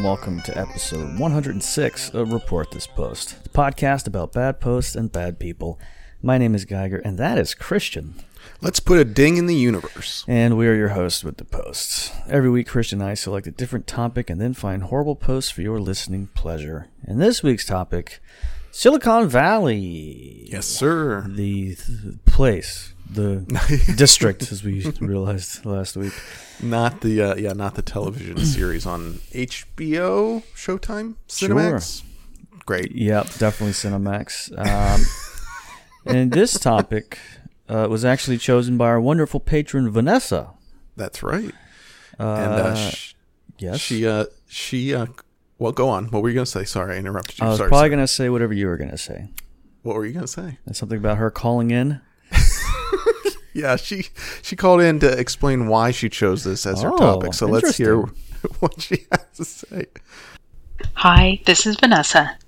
And welcome to episode 106 of Report This Post, the podcast about bad posts and bad people. My name is Geiger, and that is Christian, Let's put a ding in the universe. and we are your hosts with the posts. Every week, Christian and I select a different topic and then find horrible posts for your listening pleasure. And this week's topic Silicon Valley. Yes, sir. The th- place, the district, as we realized last week. Not the uh, yeah, not the television series on HBO, Showtime, Cinemax. Sure. Great. Yep, definitely Cinemax. Um, and this topic uh, was actually chosen by our wonderful patron Vanessa. That's right. Uh, and uh, sh- yes, she uh she uh well go on. What were you gonna say? Sorry, I interrupted you. I was Sorry. probably going to say whatever you were going to say. What were you gonna say? And something about her calling in. Yeah, she she called in to explain why she chose this as her Oh, topic. So let's hear what she has to say. Hi, this is Vanessa.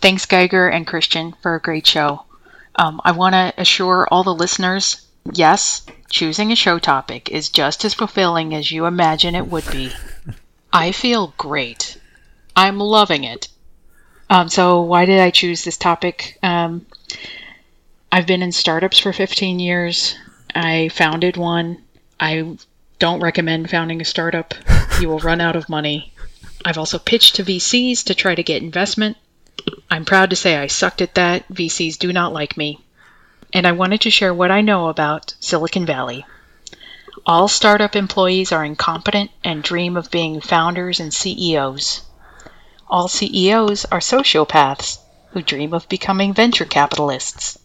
Thanks, Geiger and Christian, for a great show. Um, I want to assure all the listeners yes, choosing a show topic is just as fulfilling as you imagine it would be. I feel great. I'm loving it. Um, so, why did I choose this topic? Um, I've been in startups for 15 years. I founded one. I don't recommend founding a startup. You will run out of money. I've also pitched to VCs to try to get investment. I'm proud to say I sucked at that. VCs do not like me. And I wanted to share what I know about Silicon Valley. All startup employees are incompetent and dream of being founders and CEOs. All CEOs are sociopaths who dream of becoming venture capitalists.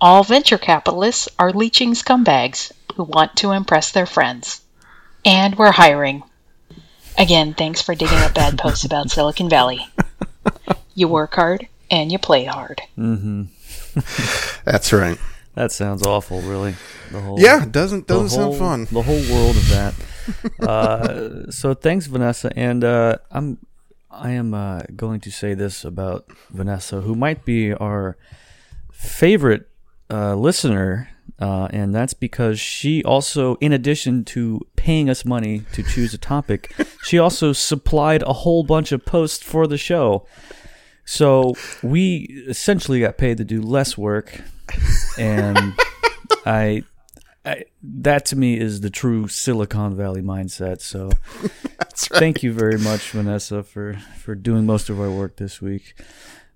All venture capitalists are leeching scumbags who want to impress their friends. And we're hiring. Again, thanks for digging up bad posts about Silicon Valley. You work hard and you play hard. Mm-hmm. That's right. That sounds awful, really. The whole Yeah, doesn't doesn't whole- sound fun. The whole world of that. uh, so thanks, Vanessa, and uh, I'm I am uh, going to say this about Vanessa, who might be our favorite uh, listener, uh, and that's because she also, in addition to paying us money to choose a topic, she also supplied a whole bunch of posts for the show. So we essentially got paid to do less work, and I, I that to me is the true Silicon Valley mindset. So right. thank you very much, Vanessa, for for doing most of our work this week.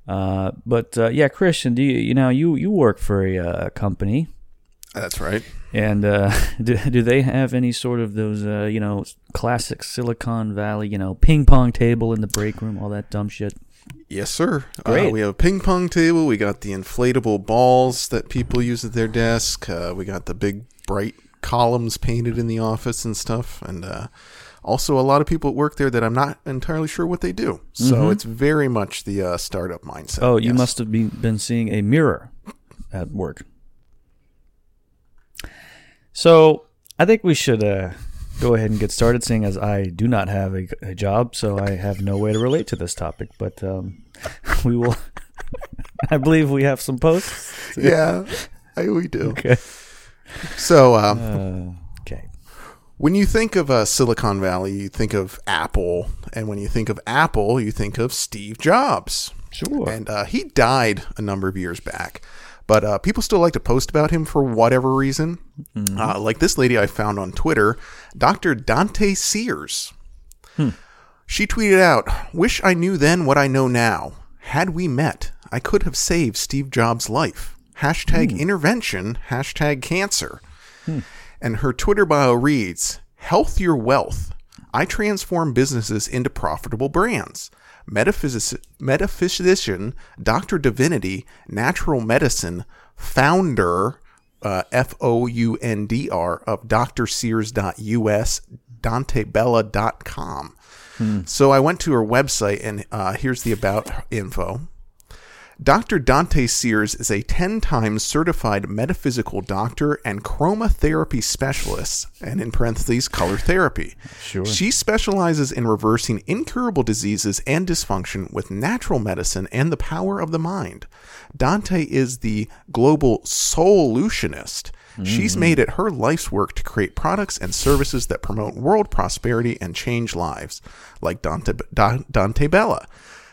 Uh, but uh, yeah, Christian, do you you know you you work for a uh, company, That's right. and uh, do do they have any sort of those uh, you know classic Silicon Valley you know ping pong table in the break room, all that dumb shit? Yes, sir. Great. Uh, we have a ping pong table. We got the inflatable balls that people use at their desk. Uh, we got the big bright columns painted in the office and stuff. And uh, also a lot of people at work there that I'm not entirely sure what they do. So it's very much the uh, startup mindset. Mm-hmm. Oh, you yes. must have been, been seeing a mirror at work. So I think we should uh, go ahead and get started, seeing as I do not have a, a job, so I have no way to relate to this topic. But um, we will. I believe we have some posts. Yeah, I, we do. Okay. So uh, Uh, okay. when you think of uh, Silicon Valley, you think of Apple. And when you think of Apple, you think of Steve Jobs. Sure. And uh, he died a number of years back. But uh, people still like to post about him for whatever reason. Uh, like this lady I found on Twitter, Dr. Dante Sears. She tweeted out, Wish I knew then what I know now. Had we met, I could have saved Steve Jobs' life. Hashtag intervention, hashtag cancer. And her Twitter bio reads Health your wealth. I transform businesses into profitable brands. Metaphysic- metaphysician, Dr. Divinity, natural medicine, founder, uh, F O U N D R, of drsears.us, dantebella.com. So I went to her website, and uh, here's the about info. Dr. Dante Sears is a 10 times certified metaphysical doctor and chromotherapy specialist, and in parentheses, color therapy. Sure. She specializes in reversing incurable diseases and dysfunction with natural medicine and the power of the mind. Dante is the global solutionist. She's mm-hmm. made it her life's work to create products and services that promote world prosperity and change lives, like Dante, Dante Bella,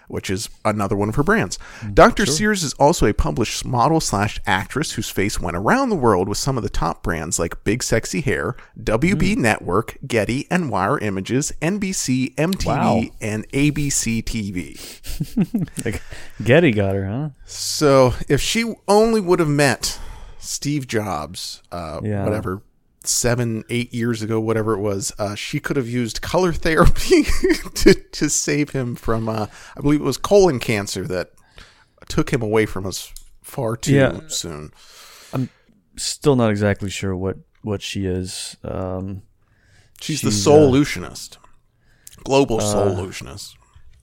which is another one of her brands. Dr. Sears is also a published model slash actress whose face went around the world with some of the top brands like Big Sexy Hair, WB Network, Getty and Wire Images, NBC, MTV, Wow. and ABC TV. Like, Getty got her, huh? So if she only would have met Steve Jobs, uh, Yeah. whatever, seven, eight years ago, whatever it was, uh, she could have used color therapy to, to save him from, uh, I believe it was colon cancer that took him away from us far too Yeah. soon. I'm still not exactly sure what what she is. Um, She's, the She's, uh, solutionist, global solutionist.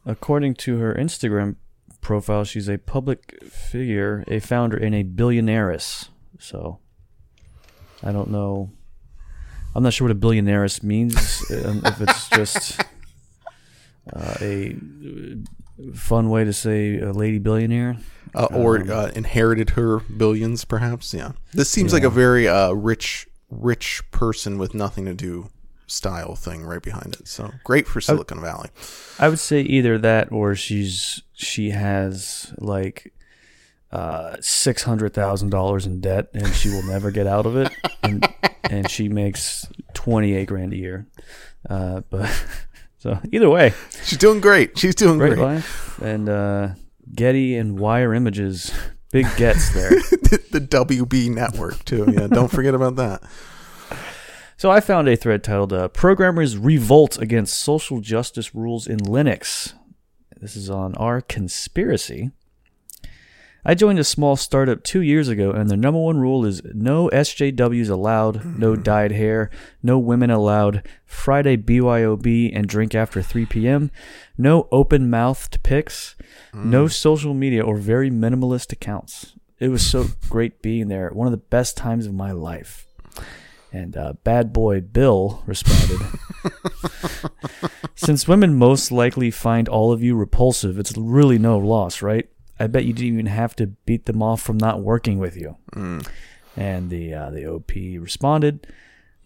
according to her Instagram profile, she's a public figure, a founder, and a billionaireess. So, I don't know. I'm not sure what a billionaireess means. um, if it's just uh, a fun way to say a lady billionaire. Uh, or uh, inherited her billions, perhaps. Yeah, this seems like a very uh, rich, rich person with nothing to do style thing right behind it. So great for Silicon Valley. I would say either that or she's she has like uh six hundred thousand dollars in debt and she will never get out of it and and she makes twenty eight grand a year. Uh but so either way, She's doing great. She's doing great great. life. And uh Getty and Wire Images, big gets there. the WB network too. Yeah, don't forget about that. So I found a thread titled uh, "Programmers Revolt Against Social Justice Rules in Linux." This is on our conspiracy. I joined a small startup two years ago, and the number one rule is no SJWs allowed, no dyed hair, no women allowed, Friday BYOB and drink after 3 p.m., no open mouthed pics, no social media or very minimalist accounts. It was so great being there. One of the best times of my life. And uh, bad boy Bill responded, Since women most likely find all of you repulsive, it's really no loss, right? I bet you didn't even have to beat them off from not working with you. And the uh, the OP responded,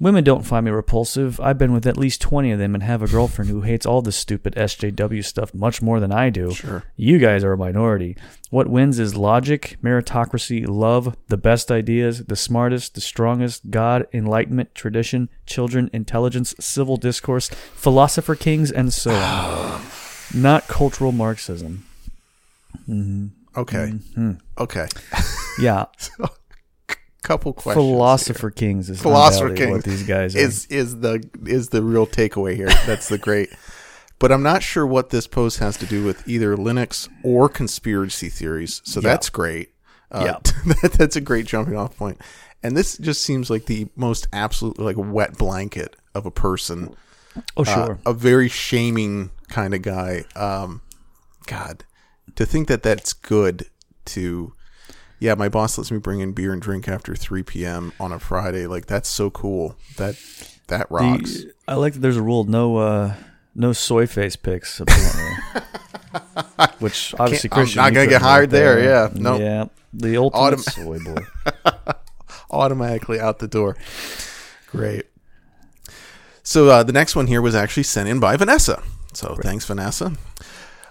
Women don't find me repulsive. I've been with at least 20 of them and have a girlfriend who hates all this stupid SJW stuff much more than I do. Sure. You guys are a minority. What wins is logic, meritocracy, love, the best ideas, the smartest, the strongest, God, enlightenment, tradition, children, intelligence, civil discourse, philosopher kings, and so on. Not cultural Marxism. Okay. Mm-hmm. Okay. Yeah, A Couple questions. philosopher kings is Philosopher undoubtedly King what these guys are. is is the is the real takeaway here. That's the great. But I'm not sure what this post has to do with either Linux or conspiracy theories. So that's great. Uh, that, that's a great jumping off point. And this just seems like the most absolute like wet blanket of a person. oh, Uh, sure. a very shaming kind of guy. Um, God, to think that that's good to. Yeah, my boss lets me bring in beer and drink after 3 p.m. on a Friday. Like that's so cool. That that rocks. The- I like that there's a rule no uh, no soy face pics apparently. Which obviously Can't- I'm not gonna get hired work there, yeah. Nope. Yeah. The ultimate Autom- soy boy. automatically out the door. Great. So uh, the next one here was actually sent in by Vanessa. So thanks, Vanessa.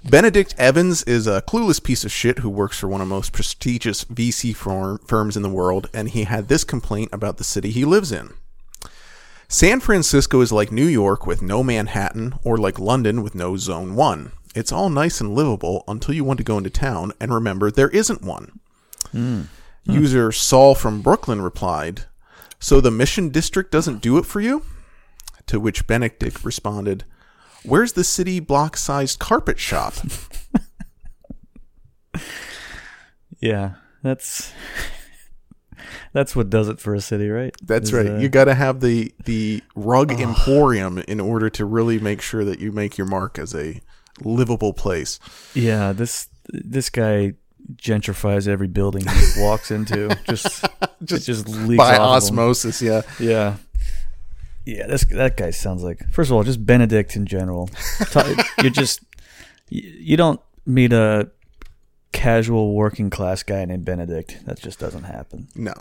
Benedict Evans is a clueless piece of shit who works for one of the most prestigious VC firm, firms in the world, and he had this complaint about the city he lives in. San Francisco is like New York with no Manhattan, or like London with no Zone 1. It's all nice and livable until you want to go into town and remember there isn't one. Hmm. User Saul from Brooklyn replied, So the Mission District doesn't do it for you? To which Benedict responded, Where's the city block sized carpet shop? Yeah. That's that's what does it for a city, right? That's Is, right. uh, you got to have the the rug emporium in order to really make sure that you make your mark as a livable place. Yeah, this this guy gentrifies every building he walks into. Just, just, just leaks By osmosis, yeah. Yeah. Yeah, this that guy sounds like. First of all, just Benedict in general. You're just you, you don't meet a casual working class guy named Benedict. That just doesn't happen. No.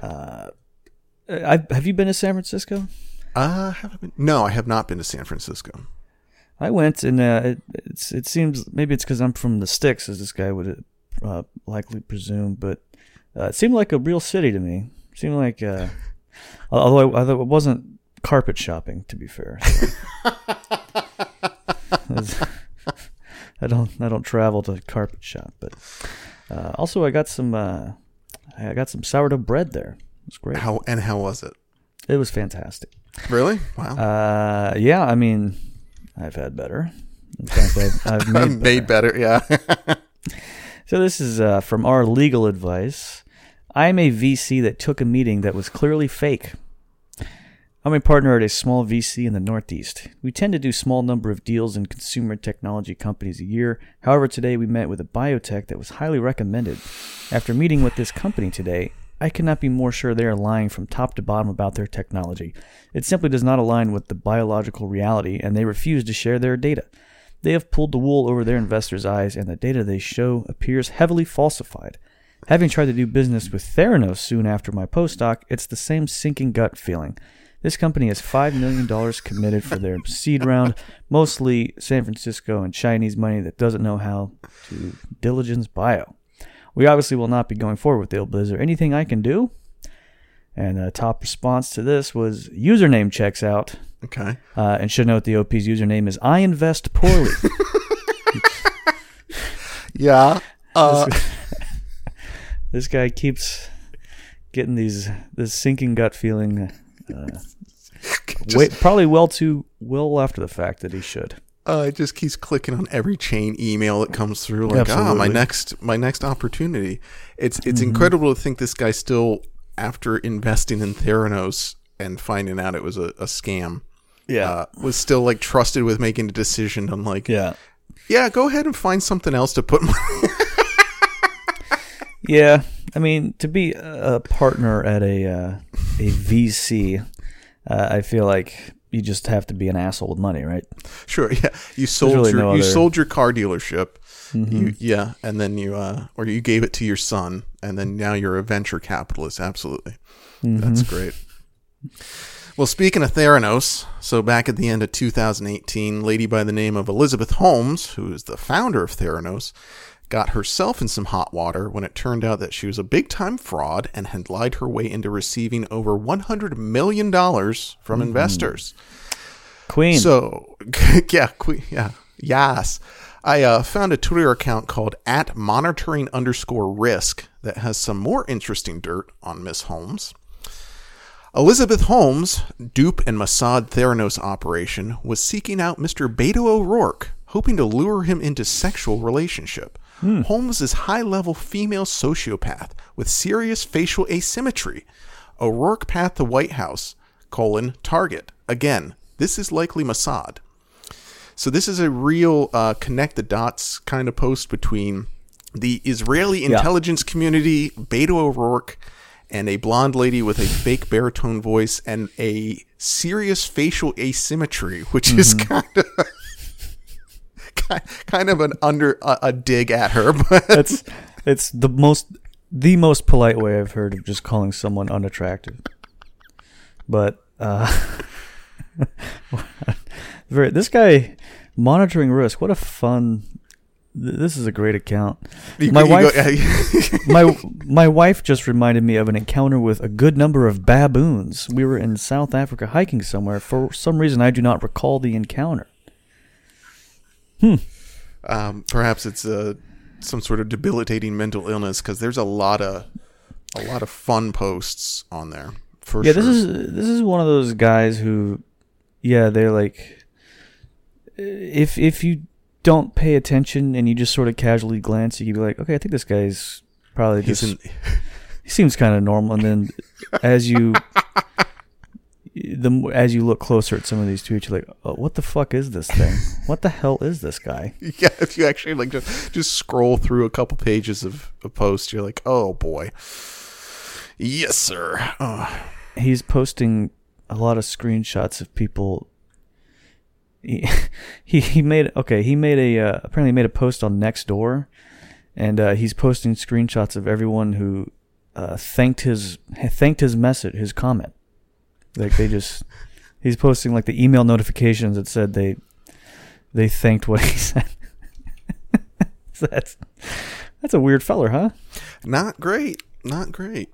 Uh, I, have you been to San Francisco? Uh, have I been? No, I have not been to San Francisco. I went, and uh, it, it's it seems maybe it's because I'm from the sticks, as this guy would uh, likely presume, but uh, it seemed like a real city to me. It seemed like, uh, although I, although it wasn't carpet shopping, to be fair. So. I don't I don't travel to carpet shop, but uh, also I got some uh, I got some sourdough bread there. It was great. How and how was it? It was fantastic. Really? Wow. Uh, yeah, I mean, I've had better. In fact, I've, I've made, Made better, yeah. So this is uh, from our legal advice. I'm a VC that took a meeting that was clearly fake. I'm a partner at a small VC in the Northeast. We tend to do small number of deals in consumer technology companies a year. However, today we met with a biotech that was highly recommended. After meeting with this company today, I cannot be more sure they are lying from top to bottom about their technology. It simply does not align with the biological reality, and they refuse to share their data. They have pulled the wool over their investors' eyes, and the data they show appears heavily falsified. Having tried to do business with Theranos soon after my postdoc, it's the same sinking gut feeling. This company has $5 million committed for their seed round, mostly San Francisco and Chinese money that doesn't know how to diligence bio. We obviously will not be going forward with it, but is there anything I can do? And the top response to this was username checks out. okay. Uh, and should note the OP's username is I invest poorly. Yeah. Uh, this guy keeps getting these this sinking gut feeling. Uh, wait, probably well too well after the fact that he should. uh, it just keeps clicking on every chain email that comes through. Like, ah, my next, my next opportunity. It's it's incredible to think this guy still, after investing in Theranos and finding out it was a, a scam, uh, was still like trusted with making a decision I'm like, yeah, yeah, go ahead and find something else to put. My- yeah. I mean, to be a partner at a uh, a VC, uh, I feel like you just have to be an asshole with money, right? sure, yeah, you sold really your no you other- sold your car dealership. Mm-hmm. You, yeah, and then you uh, or you gave it to your son, and then now you're a venture capitalist. Absolutely, Mm-hmm. that's great. Well, speaking of Theranos, so back at the end of 2018, lady by the name of Elizabeth Holmes, who is the founder of Theranos, got herself in some hot water when it turned out that she was a big time fraud and had lied her way into receiving over $100 million from investors. Queen. So, yeah, que- yeah, yes. I uh, found a Twitter account called at monitoring underscore risk that has some more interesting dirt on Miss Holmes. Elizabeth Holmes, dupe and Mossad Theranos operation, was seeking out Mr. Beto O'Rourke, hoping to lure him into sexual relationship. Holmes is high-level female sociopath with serious facial asymmetry. O'Rourke path to White House, colon, target. Again, this is likely Mossad. So this is a real uh, connect the dots kind of post between the Israeli intelligence community, Beto O'Rourke, and a blonde lady with a fake baritone voice and a serious facial asymmetry, which is kind of kind of an under a, a dig at her, but That's it's the most the most polite way I've heard of just calling someone unattractive. But uh very this guy monitoring risk. What a fun th- this is a great account. You- my you wife go- my my wife just reminded me of an encounter with a good number of baboons. We were in South Africa hiking somewhere. For some reason I do not recall the encounter. Um, perhaps it's a some sort of debilitating mental illness because there's a lot of a lot of fun posts on there for Yeah, sure. this is this is one of those guys who, yeah, they're like, if if you don't pay attention and you just sort of casually glance, you can be like, okay, I think this guy's probably just he seems kind of normal, and then as you the as you look closer at some of these tweets, you're like, oh, what the fuck is this thing? what the hell is this guy? Yeah, if you actually like just just scroll through a couple pages of a post, you're like, oh boy. Yes, sir. Oh, He's posting a lot of screenshots of people. He he, he made okay. He made a uh, apparently made a post on Nextdoor, and uh, he's posting screenshots of everyone who uh, thanked his thanked his message, his comment. Like they just he's posting like the email notifications that said they they thanked what he said. so that's that's a weird feller, huh? not great. Not great.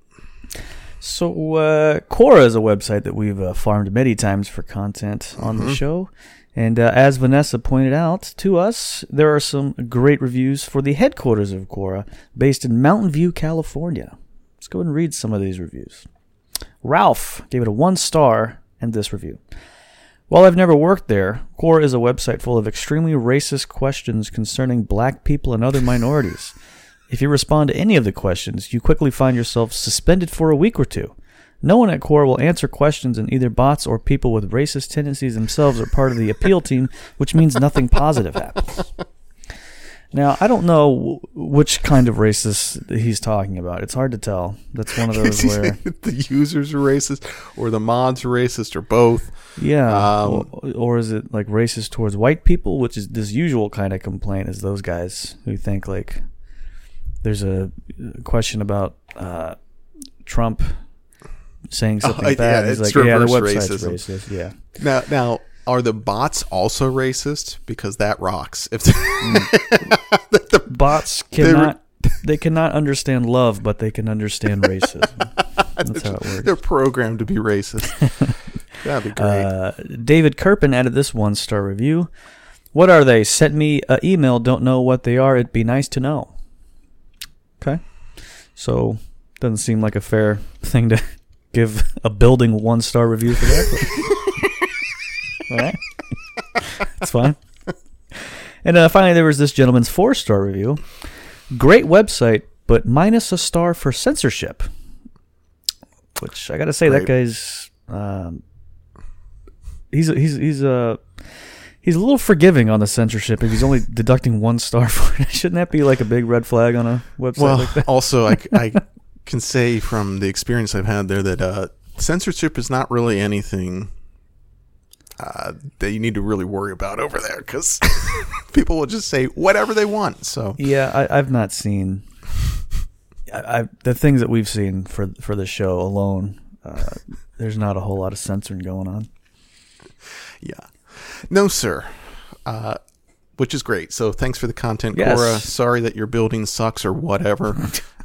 So, uh, Quora is a website that we've uh, farmed many times for content on the show. And uh, as Vanessa pointed out to us, there are some great reviews for the headquarters of Quora, based in Mountain View, California. Let's go ahead and read some of these reviews. Ralph gave it a one star in this review. While I've never worked there, Quora is a website full of extremely racist questions concerning black people and other minorities. If you respond to any of the questions, you quickly find yourself suspended for a week or two. No one at Quora will answer questions, and either bots or people with racist tendencies themselves are part of the appeal team, which means nothing positive happens. Now, I don't know wh- which kind of racist he's talking about. It's hard to tell. That's one of those where, the users are racist, or the mods are racist, or both. yeah, Um, or, or is it like racist towards white people, which is this usual kind of complaint, is those guys who think like there's a question about uh, Trump saying something Oh, yeah, bad. He's it's like, yeah, the reverse website's racism. racist. Yeah. Now, now, are the bots also racist? Because that rocks. If Bots They were- cannot they cannot understand love, but they can understand racism. That's how it works. they're programmed to be racist, that'd be great. Uh, David Kirpin added this one star review. What are they? Sent me a email. Don't know what they are. It'd be nice to know. Okay, so doesn't seem like a fair thing to give a building one star review for that. All right, that's fine. And uh, finally, there was this gentleman's four star review. Great website, but minus a star for censorship. Which I got to say, that Great. guy's um, he's he's he's uh he's a little forgiving on the censorship if he's only deducting one star for it. Shouldn't that be like a big red flag on a website well, like that? also, I, c- I can say from the experience I've had there that uh, censorship is not really anything uh, that you need to really worry about over there because people will just say whatever they want. So Yeah, I, I've not seen. I, I the things that we've seen for for the show alone. Uh, there's not a whole lot of censoring going on. yeah, no, sir. Uh, which is great. So thanks for the content, Yes. Quora. Sorry that your building sucks or whatever.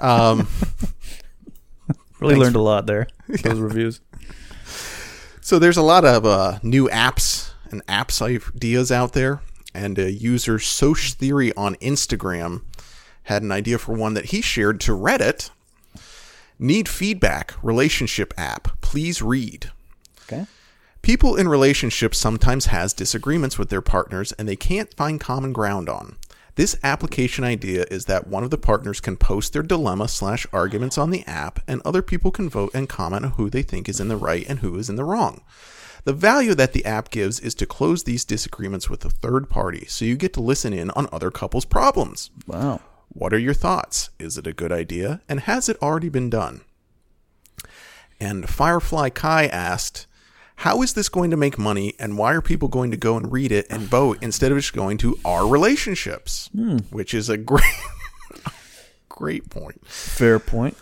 um, Really learned a lot there. Those reviews. So there's a lot of uh, new apps and apps ideas out there, and a user Soch Theory on Instagram had an idea for one that he shared to Reddit. Need feedback relationship app. Please read. Okay. People in relationships sometimes has disagreements with their partners and they can't find common ground on. This application idea is that one of the partners can post their dilemma slash arguments on the app and other people can vote and comment on who they think is in the right and who is in the wrong. The value that the app gives is to close these disagreements with a third party so you get to listen in on other couples' problems. Wow. What are your thoughts? Is it a good idea? And has it already been done? And Firefly Kai asked, How is this going to make money? And why are people going to go and read it and vote instead of just going to our relationships? Which is a great, great point. Fair point.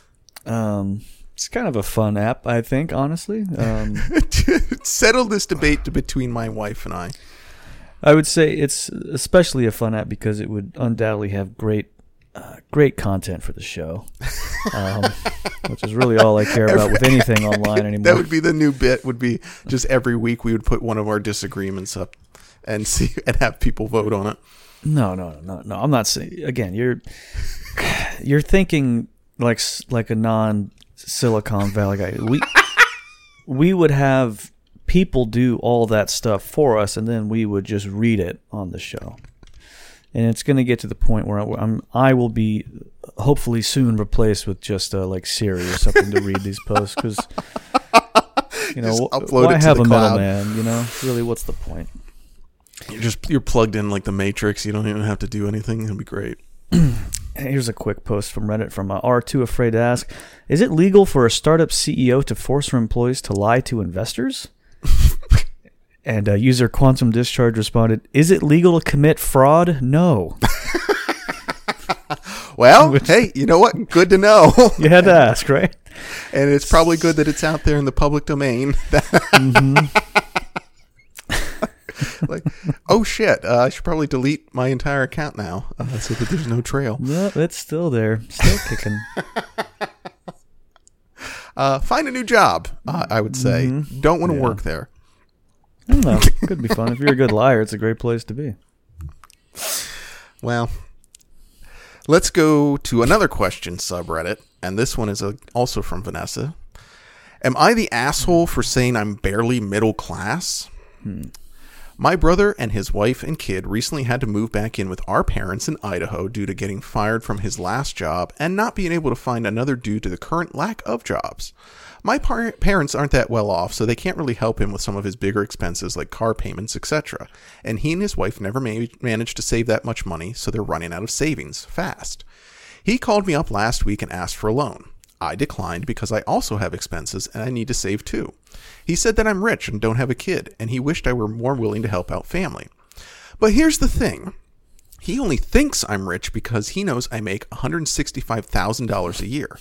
Um, it's kind of a fun app, I think. Honestly, um, Settle this debate between my wife and I. I would say it's especially a fun app because it would undoubtedly have great, uh, great content for the show, um, which is really all I care about with anything online anymore. That would be the new bit. Would be just every week we would put one of our disagreements up and see and have people vote on it. No, no, no, no, no. I'm not saying again. You're you're thinking like like a non Silicon Valley guy. We we would have people do all that stuff for us, and then we would just read it on the show. And it's going to get to the point where I'm I will be hopefully soon replaced with just uh, like Siri or something to read these posts because You know, Just why it to have the a cloud. middleman? You know, really, what's the point? You're just you're plugged in like the Matrix. You don't even have to do anything. It'll be great. Here's a quick post from Reddit from uh, R2 Afraid to Ask. Is it legal for a startup CEO to force her employees to lie to investors? And uh, user Quantum Discharge responded, Is it legal to commit fraud? No. Well, hey, you know what? Good to know. You had to ask, right? and it's probably good that it's out there in the public domain. like, oh shit! Uh, I should probably delete my entire account now uh, so that there's no trail. No, it's still there. Still kicking. Uh, find a new job. Uh, I would say. Don't want to Mm-hmm. Yeah. work there. I don't know. Could be fun. If you're a good liar, it's a great place to be. Well, let's go to another question subreddit, and this one is uh also from Vanessa. Am I the asshole for saying I'm barely middle class? My brother and his wife and kid recently had to move back in with our parents in Idaho due to getting fired from his last job and not being able to find another due to the current lack of jobs. My par- parents aren't that well off, so they can't really help him with some of his bigger expenses like car payments, etc. And he and his wife never ma- managed to save that much money, so they're running out of savings fast. He called me up last week and asked for a loan. I declined because I also have expenses and I need to save too. He said that I'm rich and don't have a kid, and he wished I were more willing to help out family. But here's the thing he only thinks I'm rich because he knows I make $165,000 a year.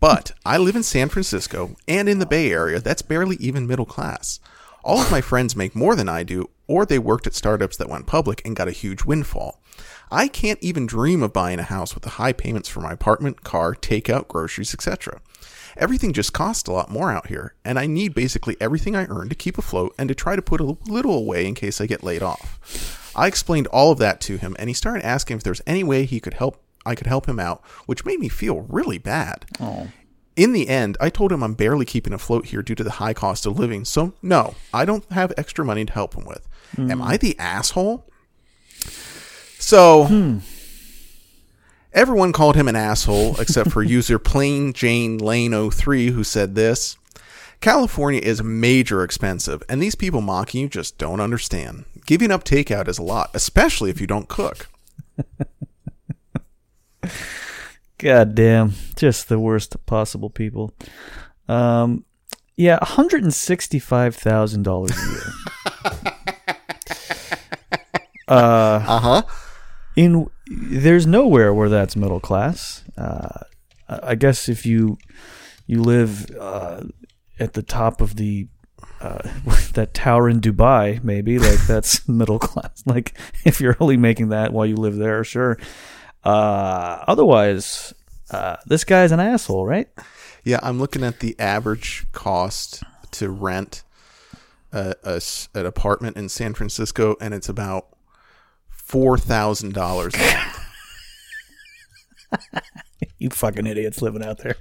But I live in San Francisco and in the Bay Area, that's barely even middle class. All of my friends make more than I do, or they worked at startups that went public and got a huge windfall. I can't even dream of buying a house with the high payments for my apartment, car, takeout, groceries, etc. Everything just costs a lot more out here, and I need basically everything I earn to keep afloat and to try to put a little away in case I get laid off. I explained all of that to him, and he started asking if there's any way he could help I could help him out, which made me feel really bad. Oh. In the end, I told him I'm barely keeping afloat here due to the high cost of living, so no, I don't have extra money to help him with. Hmm. Am I the asshole? So, everyone called him an asshole except for user Plain Jane Lane 03 who said this California is major expensive, and these people mocking you just don't understand. Giving up takeout is a lot, especially if you don't cook. God damn, just the worst possible people. Um, yeah, one hundred and sixty-five thousand dollars a year. uh, Uh huh. In there's nowhere where that's middle class. Uh, I guess if you you live uh, at the top of the uh, that tower in Dubai, maybe like that's middle class. Like if you're only making that while you live there, sure. Uh, otherwise, uh, this guy's an asshole, right? Yeah, I'm looking at the average cost to rent a, a an apartment in San Francisco, and it's about four thousand dollars. You fucking idiots living out there.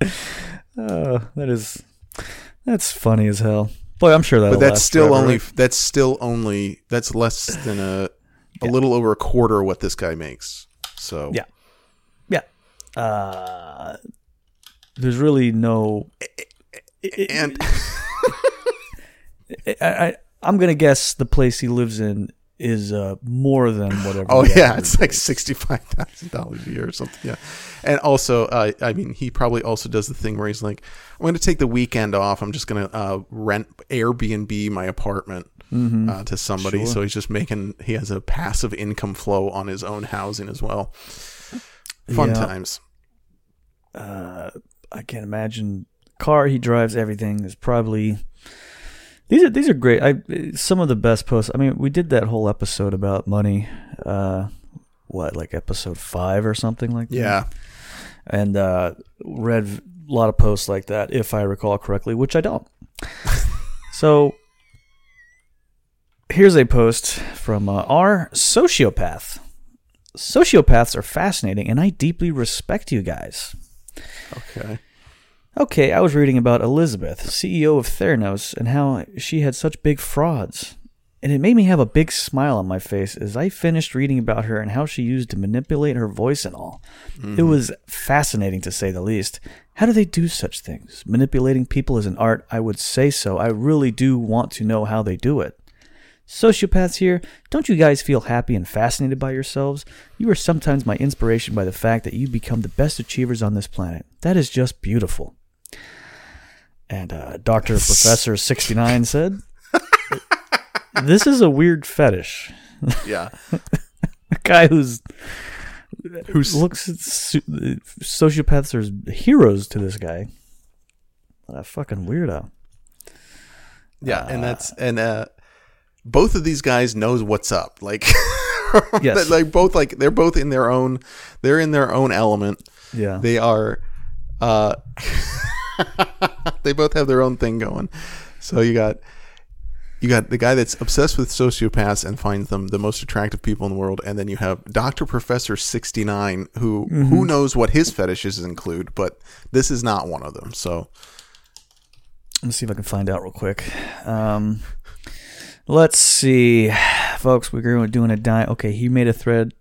oh, that is that's funny as hell. Boy, I'm sure that. But that's still only that's still only that's less than a a little over a quarter of what this guy makes. So Yeah. Yeah. Uh, there's really no. and I, I I'm gonna guess the place he lives in is uh, more than whatever. oh yeah, it's like sixty five thousand dollars a year or something. Yeah, and also uh, I mean he probably also does the thing where he's like, I'm going to take the weekend off. I'm just going to uh, rent Airbnb my apartment. Uh, to somebody, Sure. so he's just making. He has a passive income flow on his own housing as well. Fun Yeah. times. uh, I can't imagine car he drives everything is probably these are these are great. I some of the best posts I mean we did that whole episode about money uh what like episode 5 or something like that? Yeah, and uh read a lot of posts like that if I recall correctly which I don't. So here's a post from uh, our sociopath. Sociopaths are fascinating and I deeply respect you guys. Okay. Okay, I was reading about Elizabeth, CEO of Theranos, and how she had such big frauds. and it made me have a big smile on my face as I finished reading about her and how she used to manipulate her voice and all. It mm-hmm. was fascinating to say the least. How do they do such things? Manipulating people is an art, I would say so. I really do want to know how they do it. Sociopaths here, don't you guys feel happy and fascinated by yourselves? You are sometimes my inspiration by the fact that you become the best achievers on this planet. That is just beautiful. And uh, Dr. Professor 69 said, This is a weird fetish. Yeah. A guy who's Who's looks at su- sociopaths are heroes to this guy. What a fucking weirdo. yeah, and that's and uh both of these guys knows what's up. Like Yes. like both like they're both in their own they're in their own element. Yeah. They are uh they both have their own thing going. So you got you got the guy that's obsessed with sociopaths and finds them the most attractive people in the world, and then you have Doctor Professor sixty nine, who who knows what his fetishes include, but this is not one of them. So Let me see if I can find out real quick. Um, let's see, folks. We're doing a die. Okay, he made a thread.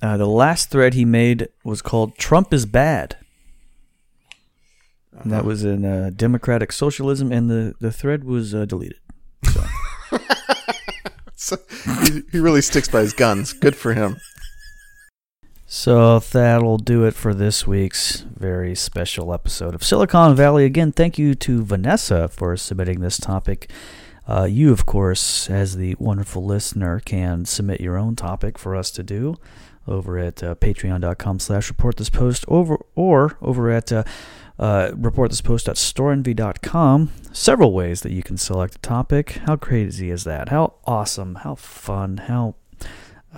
Uh, the last thread he made was called "Trump is bad." And that was in uh, Democratic Socialism, and the, the thread was uh, deleted. So he, he really sticks by his guns. Good for him. So that'll do it for this week's very special episode of Silicon Valley. Again, thank you to Vanessa for submitting this topic. Uh, you, of course, as the wonderful listener, can submit your own topic for us to do over at uh, patreon.com slash report this post over or over at uh, uh, report this post at storenvy.com. Several ways that you can select a topic. How crazy is that? How awesome, how fun, how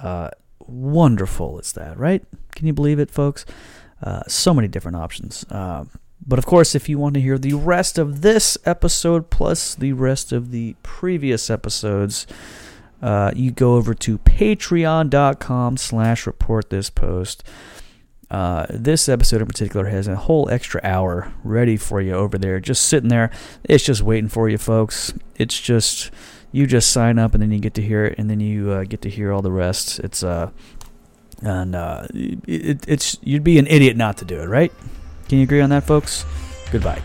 uh, wonderful is that, right? Can you believe it, folks? Uh, so many different options. Uh, but of course, if you want to hear the rest of this episode plus the rest of the previous episodes, uh, you go over to patreon.com slash report this post. Uh, this episode in particular has a whole extra hour ready for you over there, just sitting there. It's just waiting for you, folks. It's just you just sign up and then you get to hear it, and then you uh, get to hear all the rest. It's uh, and uh, it, it's you'd be an idiot not to do it, right? Can you agree on that, folks? Goodbye.